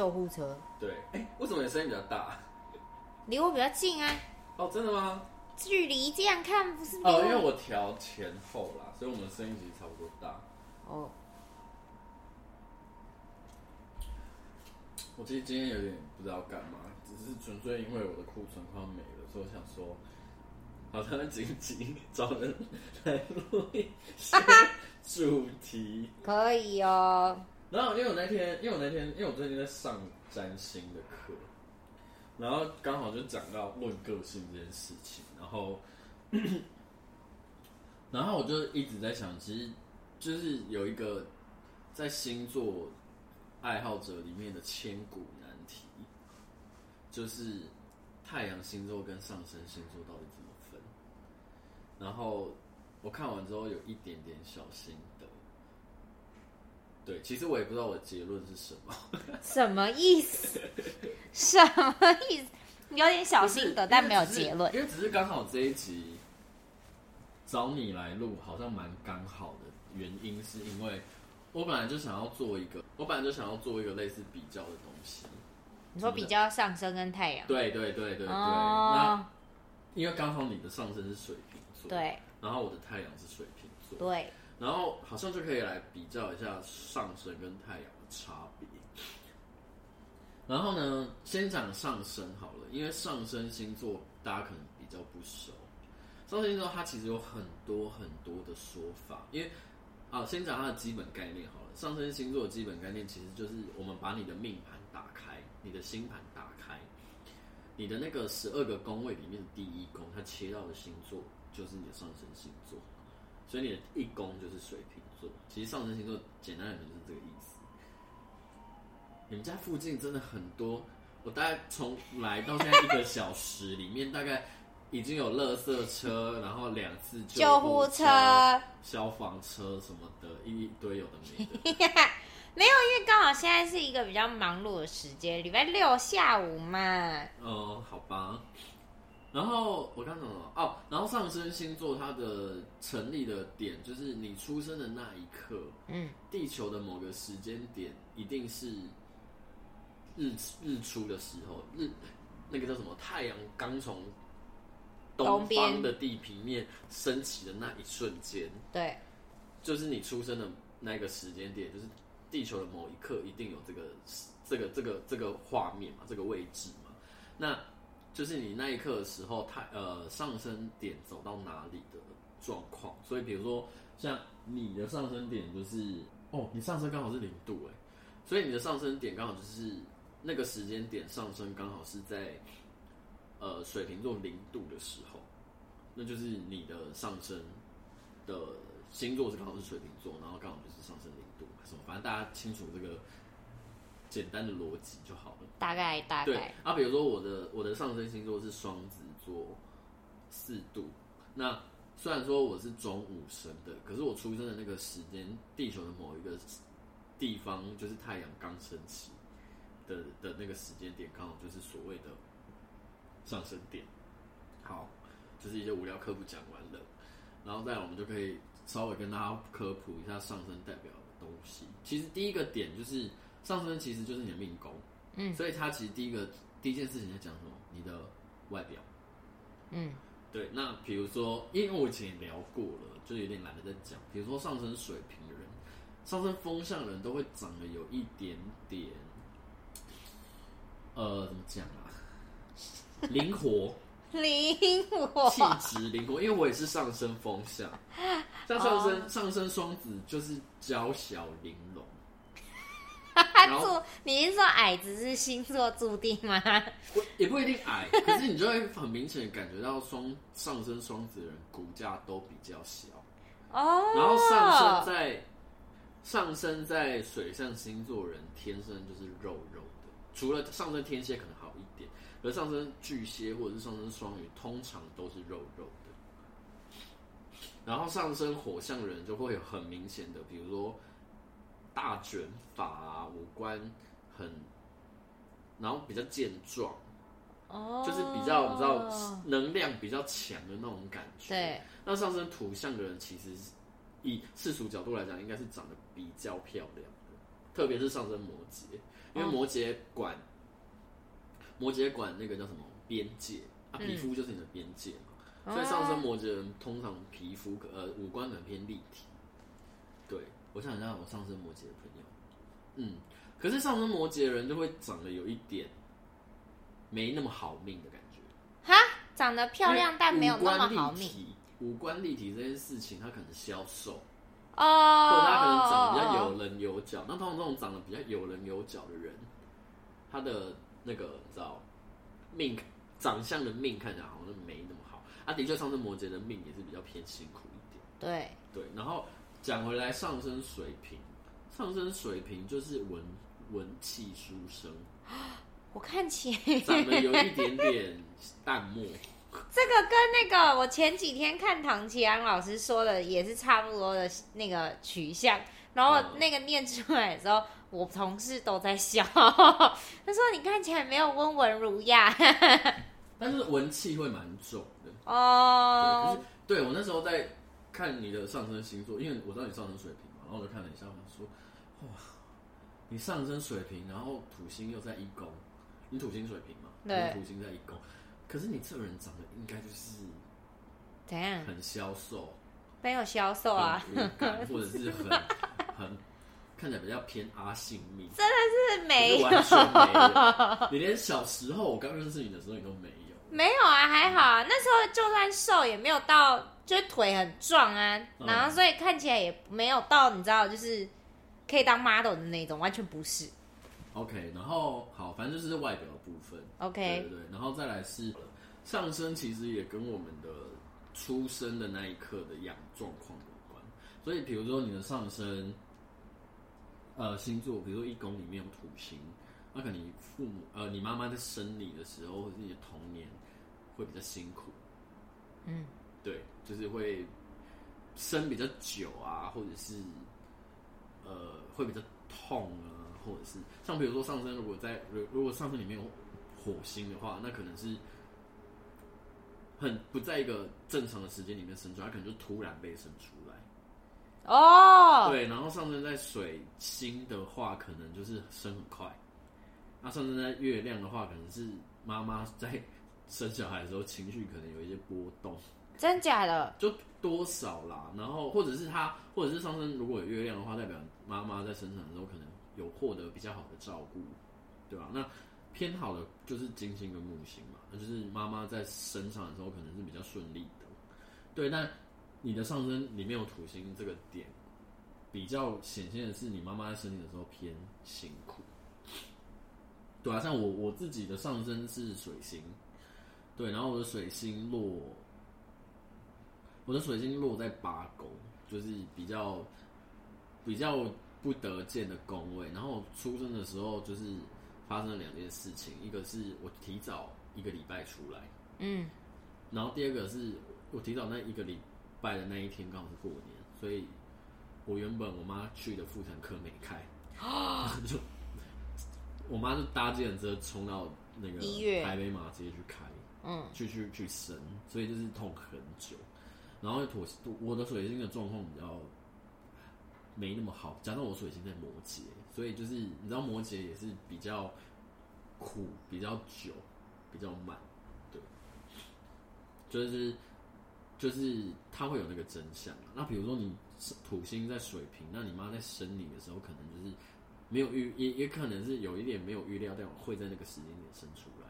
救护车。对，哎、欸，为什么你声音比较大？离我比较近啊。哦，真的吗？距离这样看不是？哦，因为我调前后啦，所以我们声音其实差不多大。哦。我其实今天有点不知道干嘛，只是纯粹因为我的库存快要没了，所以我想说，好，他们紧急找人来录一些 主题，可以哦。然后因为我那天，因为我那天，因为我最近在上占星的课，然后刚好就讲到论个性这件事情，然后，然后我就一直在想，其实就是有一个在星座。爱好者里面的千古难题，就是太阳星座跟上升星座到底怎么分？然后我看完之后有一点点小心得。对，其实我也不知道我的结论是什么。什么意思？什么意思？有点小心得，但没有结论。因为只是刚好这一集找你来录，好像蛮刚好的。原因是因为。我本来就想要做一个，我本来就想要做一个类似比较的东西。你说比较上升跟太阳？对对对对对。哦、那因为刚好你的上升是水瓶座，对。然后我的太阳是水瓶座，对。然后好像就可以来比较一下上升跟太阳的差别。然后呢，先讲上升好了，因为上升星座大家可能比较不熟。上升星座它其实有很多很多的说法，因为。啊，先讲它的基本概念好了。上升星座的基本概念其实就是我们把你的命盘打开，你的星盘打开，你的那个十二个宫位里面的第一宫，它切到的星座就是你的上升星座，所以你的一宫就是水瓶座。其实上升星座简单来说就是这个意思。你们家附近真的很多，我大概从来到现在一个小时里面大概。已经有垃圾车，然后两次救护车、消防车什么的，一堆有的没的。没有，因为刚好现在是一个比较忙碌的时间，礼拜六下午嘛。哦，好吧。然后我刚讲了哦，然后上升星座它的成立的点就是你出生的那一刻，嗯，地球的某个时间点一定是日日出的时候，日那个叫什么？太阳刚从。东方的地平面升起的那一瞬间，对，就是你出生的那个时间点，就是地球的某一刻，一定有这个这个这个这个画面嘛，这个位置嘛。那就是你那一刻的时候，太呃上升点走到哪里的状况。所以比如说像你的上升点就是哦，你上升刚好是零度哎，所以你的上升点刚好就是那个时间点上升刚好是在。呃，水瓶座零度的时候，那就是你的上升的星座是刚好是水瓶座，然后刚好就是上升零度什么，反正大家清楚这个简单的逻辑就好了。大概大概。对啊，比如说我的我的上升星座是双子座四度，那虽然说我是中午生的，可是我出生的那个时间，地球的某一个地方就是太阳刚升起的的那个时间点，刚好就是所谓的。上升点，好，就是一些无聊科普讲完了，然后再来我们就可以稍微跟大家科普一下上升代表的东西。其实第一个点就是上升，其实就是你的命宫，嗯，所以它其实第一个第一件事情在讲什么？你的外表，嗯，对。那比如说，因为我以前也聊过了，就有点懒得再讲。比如说上升水平的人，上升风向的人都会长得有一点点，呃，怎么讲啊？灵活，灵活，气质灵活。因为我也是上升风象，像上升、oh. 上升双子就是娇小玲珑。注，你是说矮子是星座注定吗？不，也不一定矮，可是你就会很明显感觉到双上升双子的人骨架都比较小哦。Oh. 然后上升在上升在水象星座人天生就是肉肉的，除了上升天蝎可能好一点。而上升巨蟹或者是上升双鱼，通常都是肉肉的。然后上升火象人就会有很明显的，比如说大卷发啊，五官很，然后比较健壮，哦，就是比较你知道能量比较强的那种感觉。对。那上升土象的人，其实以世俗角度来讲，应该是长得比较漂亮的，特别是上升摩羯，因为摩羯管、嗯、摩羯管那个叫什么边界啊，皮肤就是你的边界嘛，嗯、所以上升摩羯人通常皮肤呃五官很偏立体。对，我想一下我上升摩羯的朋友，嗯，可是上升摩羯的人就会长得有一点没那么好命的感觉。哈，长得漂亮但没有那么好命。五官立体这件事情，他可能消瘦哦，他可能长得比较有棱有角。那通常这种长得比较有棱有角的人，他的那个你知道命长相的命看起来好像没那么好。啊，的确上升摩羯的命也是比较偏辛苦一点。对对，然后。讲回来，上升水平，上升水平就是文文气书生。我看起来长得有一点点淡漠。这个跟那个我前几天看唐奇安老师说的也是差不多的那个取向。然后那个念出来的时候，嗯、我同事都在笑。他说：“你看起来没有温文儒雅，但是文气会蛮重的。”哦，对，对我那时候在。看你的上升星座，因为我知道你上升水平嘛，然后我就看了一下，我说：“哇，你上升水平，然后土星又在一宫，你土星水平嘛，对，土星在一宫，可是你这个人长得应该就是怎样？很消瘦，没有消瘦啊，或者是很很看起来比较偏阿信命，真的是没有，完全没有，你连小时候我刚认识你的时候你都没有，没有啊，还好啊，那时候就算瘦也没有到。”就是腿很壮啊，嗯、然后所以看起来也没有到你知道，就是可以当 model 的那种，完全不是。OK，然后好，反正就是外表的部分。OK，对对对，然后再来是上身，其实也跟我们的出生的那一刻的养状况有关。所以，比如说你的上身，呃，星座，比如说一宫里面有土星，那可能你父母呃，你妈妈在生你的时候，或者你的童年会比较辛苦。嗯。对，就是会生比较久啊，或者是呃会比较痛啊，或者是像比如说上升，如果在如如果上升里面有火星的话，那可能是很不在一个正常的时间里面生出来，它可能就突然被生出来。哦，对，然后上升在水星的话，可能就是生很快。那上升在月亮的话，可能是妈妈在 生小孩的时候情绪可能有一些波动。真假的，就多少啦，然后或者是他，或者是上升如果有月亮的话，代表妈妈在生产的时候可能有获得比较好的照顾，对吧？那偏好的就是金星跟木星嘛，那就是妈妈在生产的时候可能是比较顺利的，对。但你的上升里面有土星这个点，比较显现的是你妈妈在生你的时候偏辛苦，对啊。像我我自己的上升是水星，对，然后我的水星落。我的水星落在八宫，就是比较比较不得见的宫位。然后我出生的时候，就是发生了两件事情，一个是我提早一个礼拜出来，嗯，然后第二个是我提早那一个礼拜的那一天刚好是过年，所以我原本我妈去的妇产科没开，啊就我妈就搭计程车冲到那个台北马直接去开，嗯，去去去生，所以就是痛很久。然后土我的水星的状况比较没那么好，加上我水星在摩羯，所以就是你知道摩羯也是比较苦、比较久、比较慢，对，就是就是它会有那个真相。那比如说你土星在水瓶，那你妈在生你的时候，可能就是没有预，也也可能是有一点没有预料到会在那个时间点生出来。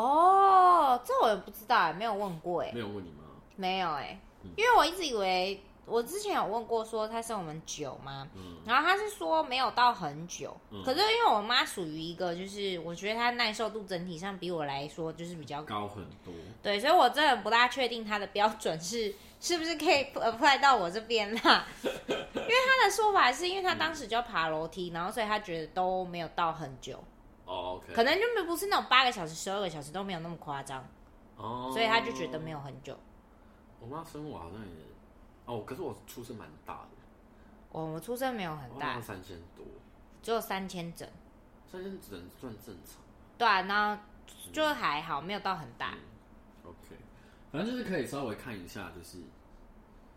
哦，这我也不知道哎，没有问过哎，没有问你吗？没有哎、欸，因为我一直以为我之前有问过说他生我们久吗？嗯，然后他是说没有到很久，嗯、可是因为我妈属于一个就是我觉得她耐受度整体上比我来说就是比较高。很多，对，所以我真的不大确定他的标准是 是不是可以 apply 到我这边啦。因为他的说法是因为他当时就爬楼梯，然后所以他觉得都没有到很久，哦，OK，可能就不是那种八个小时、十二个小时都没有那么夸张，哦，所以他就觉得没有很久。我妈生我好像也，哦，可是我出生蛮大的。我我出生没有很大，三千多，只有三千整。三千整算正常。对啊，那就还好，没有到很大。嗯、OK，反正就是可以稍微看一下，就是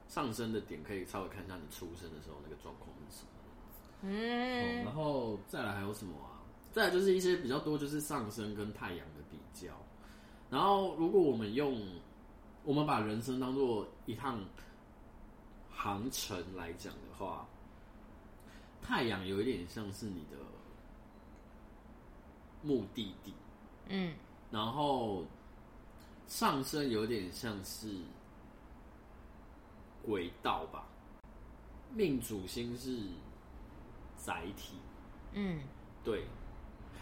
上升的点，可以稍微看一下你出生的时候那个状况是什么。嗯，然后再来还有什么啊？再来就是一些比较多，就是上升跟太阳的比较。然后如果我们用，我们把人生当做一趟航程来讲的话，太阳有一点像是你的目的地，嗯，然后上升有点像是轨道吧，命主星是载体，嗯，对，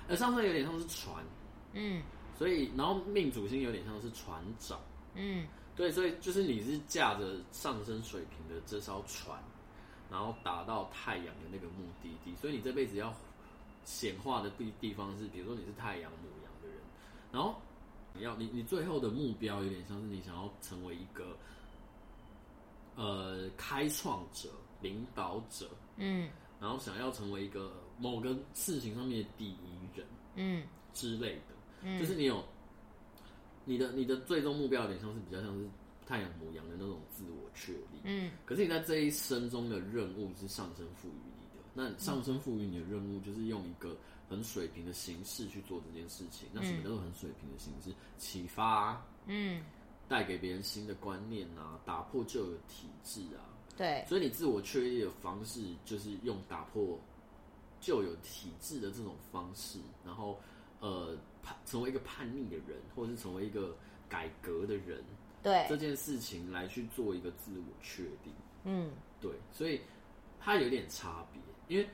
而上升有点像是船，嗯，所以然后命主星有点像是船长，嗯，对，所以就是你是驾着上升水平的这艘船，然后达到太阳的那个目的地，所以你这辈子要显化的地地方是，比如说你是太阳母羊的人，然后你要你你最后的目标有点像是你想要成为一个呃开创者、领导者，嗯，然后想要成为一个某个事情上面的第一人，嗯。之类的，嗯，就是你有你的你的最终目标有点像是比较像是。太阳母羊的那种自我确立，嗯，可是你在这一生中的任务是上升赋予你的，那上升赋予你的任务就是用一个很水平的形式去做这件事情。那什么叫做很水平的形式？启发，嗯，带给别人新的观念啊，打破旧有体制啊，对，所以你自我确立的方式就是用打破旧有体制的这种方式，然后呃，叛成为一个叛逆的人，或者是成为一个改革的人。对。这件事情来去做一个自我确定，嗯，对，所以它有点差别，因为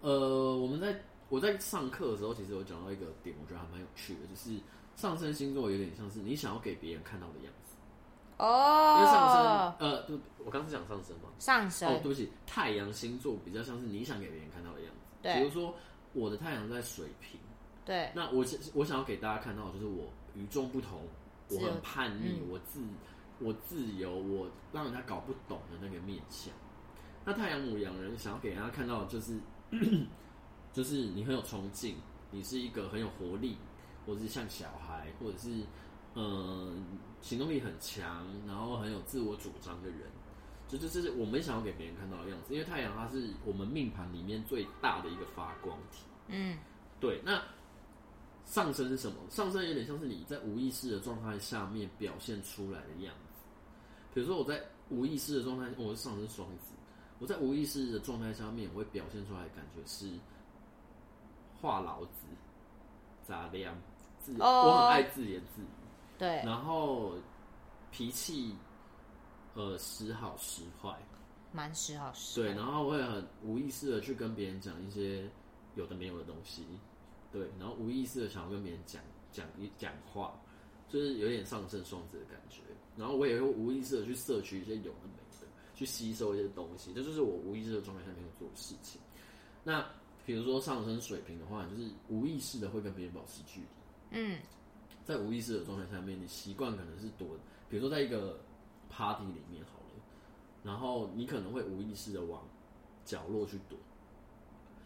呃，我们在我在上课的时候，其实有讲到一个点，我觉得还蛮有趣的，就是上升星座有点像是你想要给别人看到的样子。哦，因为上升呃，我刚是讲上升嘛？上升。哦，对不起，太阳星座比较像是你想给别人看到的样子，对，比如说我的太阳在水瓶，对，那我我想要给大家看到的就是我与众不同。我很叛逆，嗯、我自我自由，我让人家搞不懂的那个面相。那太阳母羊人想要给人家看到就是，就是你很有冲劲，你是一个很有活力，或者是像小孩，或者是嗯、呃、行动力很强，然后很有自我主张的人。就这就是我们想要给别人看到的样子。因为太阳它是我们命盘里面最大的一个发光体。嗯，对，那。上升是什么？上升有点像是你在无意识的状态下面表现出来的样子。比如说我在无意识的状态，我是上升双子，我在无意识的状态下面，我会表现出来的感觉是话痨子、杂粮、自，oh, 我很爱自言自语，对，然后脾气呃时好时坏，蛮时好时对，然后我会很无意识的去跟别人讲一些有的没有的东西。对，然后无意识的想要跟别人讲讲一讲话，就是有点上升双子的感觉。然后我也会无意识的去摄取一些有的没的，去吸收一些东西，这就是我无意识的状态下面做的事情。那比如说上升水平的话，就是无意识的会跟别人保持距离。嗯，在无意识的状态下面，你习惯可能是躲，比如说在一个 party 里面好了，然后你可能会无意识的往角落去躲。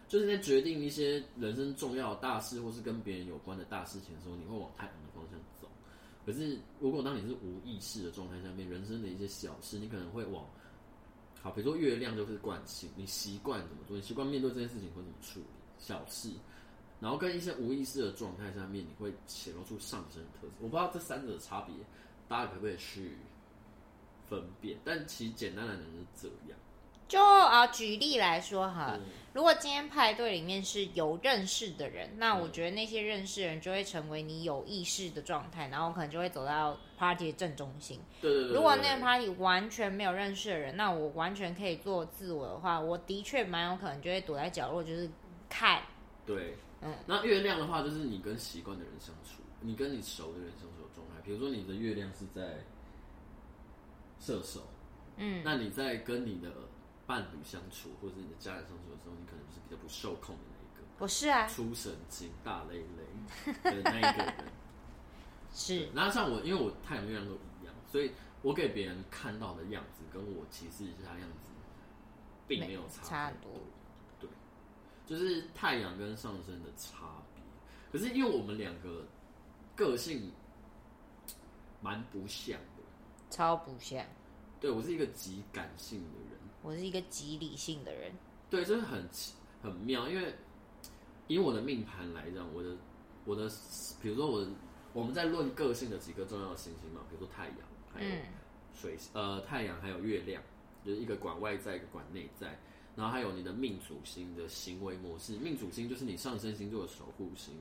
就是在决定一些人生重要大事，或是跟别人有关的大事情的时候，你会往太阳的方向走。可是，如果当你是无意识的状态下面，人生的一些小事，你可能会往好，比如说月亮就是惯性，你习惯怎么做，你习惯面对这件事情会怎么处理小事，然后跟一些无意识的状态下面，你会显露出上升的特质。我不知道这三者的差别，大家可不可以去分辨？但其实简单来讲是这样。就啊，举例来说哈，嗯、如果今天派对里面是有认识的人，那我觉得那些认识的人就会成为你有意识的状态，然后可能就会走到 party 的正中心。对对对。如果那个 party 完全没有认识的人，那我完全可以做自我的话，我的确蛮有可能就会躲在角落，就是看。对，嗯。那月亮的话，就是你跟习惯的人相处，你跟你熟的人相处的状态。比如说你的月亮是在射手，嗯，那你在跟你的。伴侣相处，或者你的家人相处的时候，你可能就是比较不受控的那一个。我是啊，出神经、大累累的那一个人。是。然后像我，因为我太阳、月亮都一样，所以我给别人看到的样子，跟我其实是他样子，并没有差差很多。对，就是太阳跟上升的差别。可是因为我们两个个性蛮不像的，超不像。对，我是一个极感性的人。我是一个极理性的人，对，这、就是很很妙，因为以我的命盘来讲，我的我的，比如说我我们在论个性的几个重要的行星嘛，比如说太阳，还有水，嗯、呃，太阳还有月亮，就是一个管外在，一个管内在，然后还有你的命主星的行为模式，命主星就是你上升星座的守护星。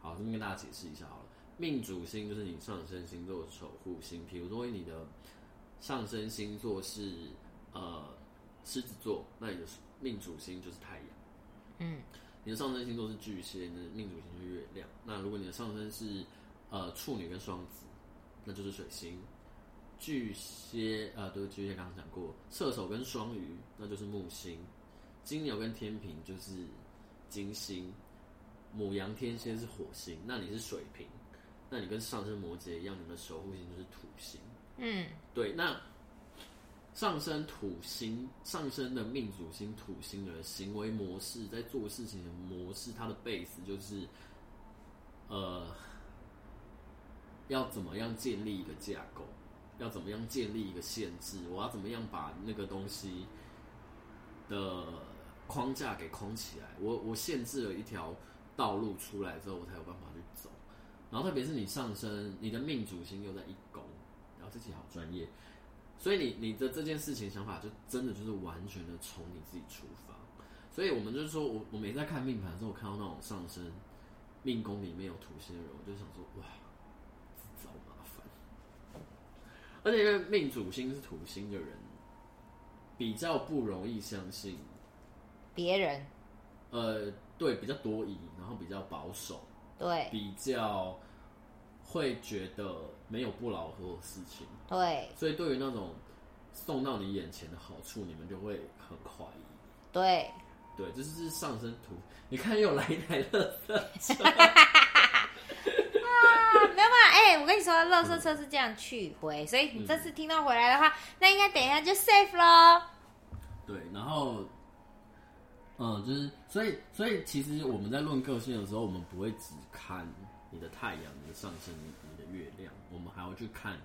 好，这边跟大家解释一下好了，命主星就是你上升星座的守护星，比如说你的上升星座是呃狮子座，那你的。命主星就是太阳，嗯，你的上升星座是巨蟹，你的命主星是月亮。那如果你的上升是呃处女跟双子，那就是水星。巨蟹呃，对，巨蟹刚刚讲过，射手跟双鱼那就是木星。金牛跟天平就是金星。母羊天蝎是火星，那你是水瓶，那你跟上升摩羯一样，你们的守护星就是土星。嗯，对，那。上升土星，上升的命主星土星的行为模式，在做事情的模式，它的 base 就是，呃，要怎么样建立一个架构，要怎么样建立一个限制，我要怎么样把那个东西的框架给框起来，我我限制了一条道路出来之后，我才有办法去走。然后特别是你上升，你的命主星又在一宫，然后自己好专业。所以你你的这件事情想法就真的就是完全的从你自己出发，所以我们就是说我我每次在看命盘的时候，我看到那种上升命宫里面有土星的人，我就想说哇，自找麻烦。而且因为命主星是土星的人，比较不容易相信别人。呃，对，比较多疑，然后比较保守，对，比较。会觉得没有不劳而获的事情，对，所以对于那种送到你眼前的好处，你们就会很怀疑，对，对，这是上升图。你看又来一台乐色车，啊，没有办法，哎，我跟你说，乐色车是这样去回，所以你这次听到回来的话，嗯、那应该等一下就 safe 咯。对，然后，嗯，就是，所以，所以其实我们在论个性的时候，我们不会只看。你的太阳、你的上升、你的月亮，我们还要去看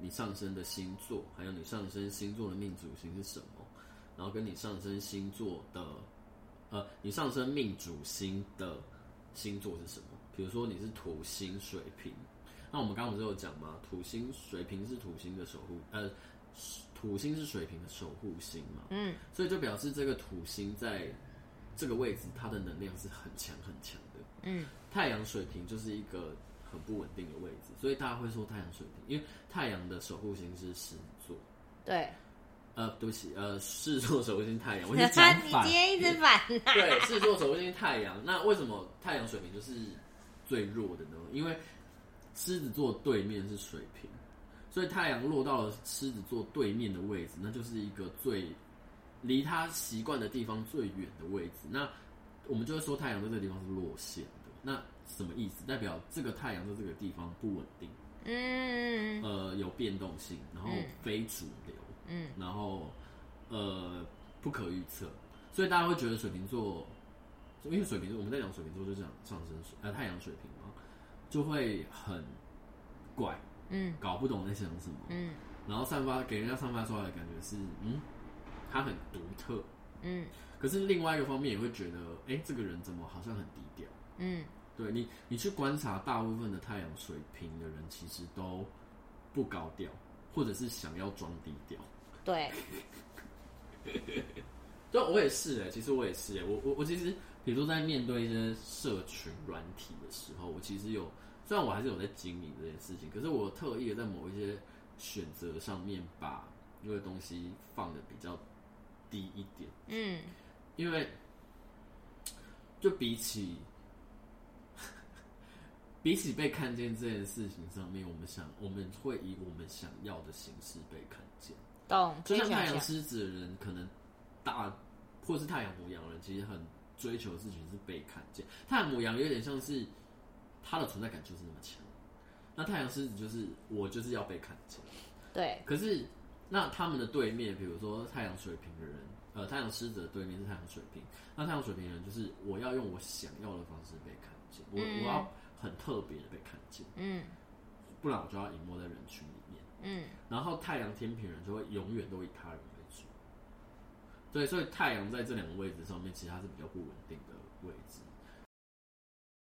你上升的星座，还有你上升星座的命主星是什么，然后跟你上升星座的，呃，你上升命主星的星座是什么？比如说你是土星水瓶，那我们刚刚不是有讲吗？土星水瓶是土星的守护，呃，土星是水瓶的守护星嘛，嗯，所以就表示这个土星在这个位置，它的能量是很强很强的，嗯。太阳水平就是一个很不稳定的位置，所以大家会说太阳水平，因为太阳的守护星是狮子座。对，呃，对不起，呃，狮子座守护星太阳，我讲反。你今天一直反。对，狮子座守护星太阳，那为什么太阳水平就是最弱的呢？因为狮子座对面是水平，所以太阳落到了狮子座对面的位置，那就是一个最离他习惯的地方最远的位置。那我们就会说太阳在这个地方是落线。那什么意思？代表这个太阳在这个地方不稳定，嗯，呃，有变动性，然后非主流，嗯，然后呃不可预测，所以大家会觉得水瓶座，因为水瓶座我们在讲水瓶座就是讲上升水呃太阳水瓶嘛，就会很怪，嗯，搞不懂在想什么，嗯，然后散发给人家散发出来的感觉是，嗯，它很独特，嗯，可是另外一个方面也会觉得，哎、欸，这个人怎么好像很低调。嗯，对你，你去观察大部分的太阳水瓶的人，其实都不高调，或者是想要装低调。对，就我也是哎，其实我也是哎，我我我其实，比如说在面对一些社群软体的时候，我其实有，虽然我还是有在经营这件事情，可是我特意的在某一些选择上面把那个东西放的比较低一点。嗯，因为就比起。比起被看见这件事情上面，我们想我们会以我们想要的形式被看见。懂，就像太阳狮子的人，可能大，或是太阳母羊人，其实很追求的事情是被看见。太阳母羊有点像是他的存在感就是那么强，那太阳狮子就是我就是要被看见。对。可是那他们的对面，比如说太阳水瓶的人，呃，太阳狮子的对面是太阳水瓶，那太阳水瓶的人就是我要用我想要的方式被看见，我、嗯、我要。很特别的被看见，嗯，不然我就要隐没在人群里面，嗯，然后太阳天平人就会永远都以他人为主，对，所以太阳在这两个位置上面，其实它是比较不稳定的位置。